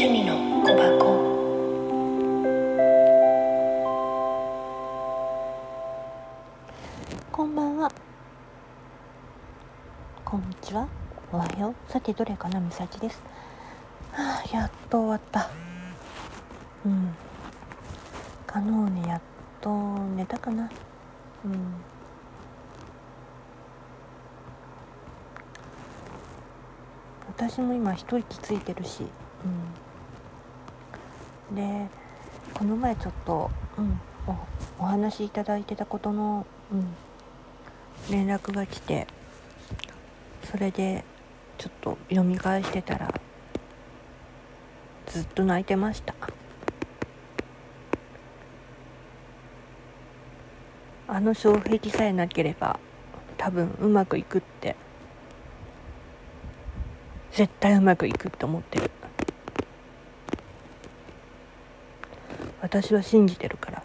趣味の小箱。こんばんは。こんにちは。おはよう。さてどれかなみさちです、はあ、やっと終わった。うん。昨日ねやっと寝たかな。うん。私も今一息ついてるし。うん。でこの前ちょっと、うん、おお話しいただいてたことの、うん、連絡が来てそれでちょっと読み返してたらずっと泣いてました。あの障壁さえなければ多分うまくいくって絶対うまくいくって思ってる私は信じてるから。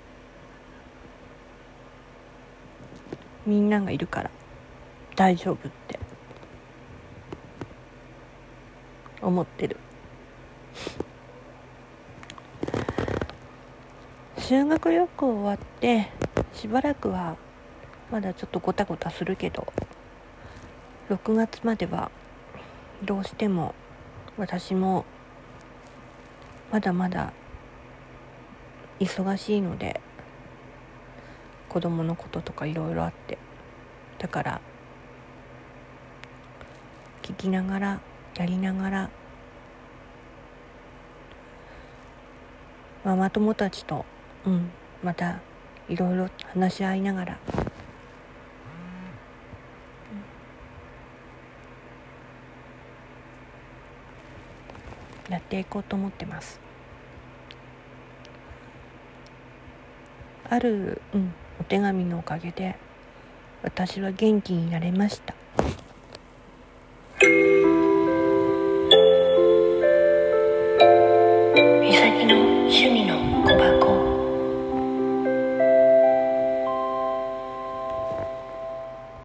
みんながいるから。大丈夫って。思ってる。修学旅行終わってしばらくはまだちょっとごたごたするけど6月まではどうしても私もまだまだ忙しいので子供のこととかいろいろあって。だから聞きながらやりながらママ友たちと、うん、またいろいろ話し合いながら、やっていこうと思ってます。ある、うん、お手紙のおかげで私は元気になれました。美咲の趣味の小判。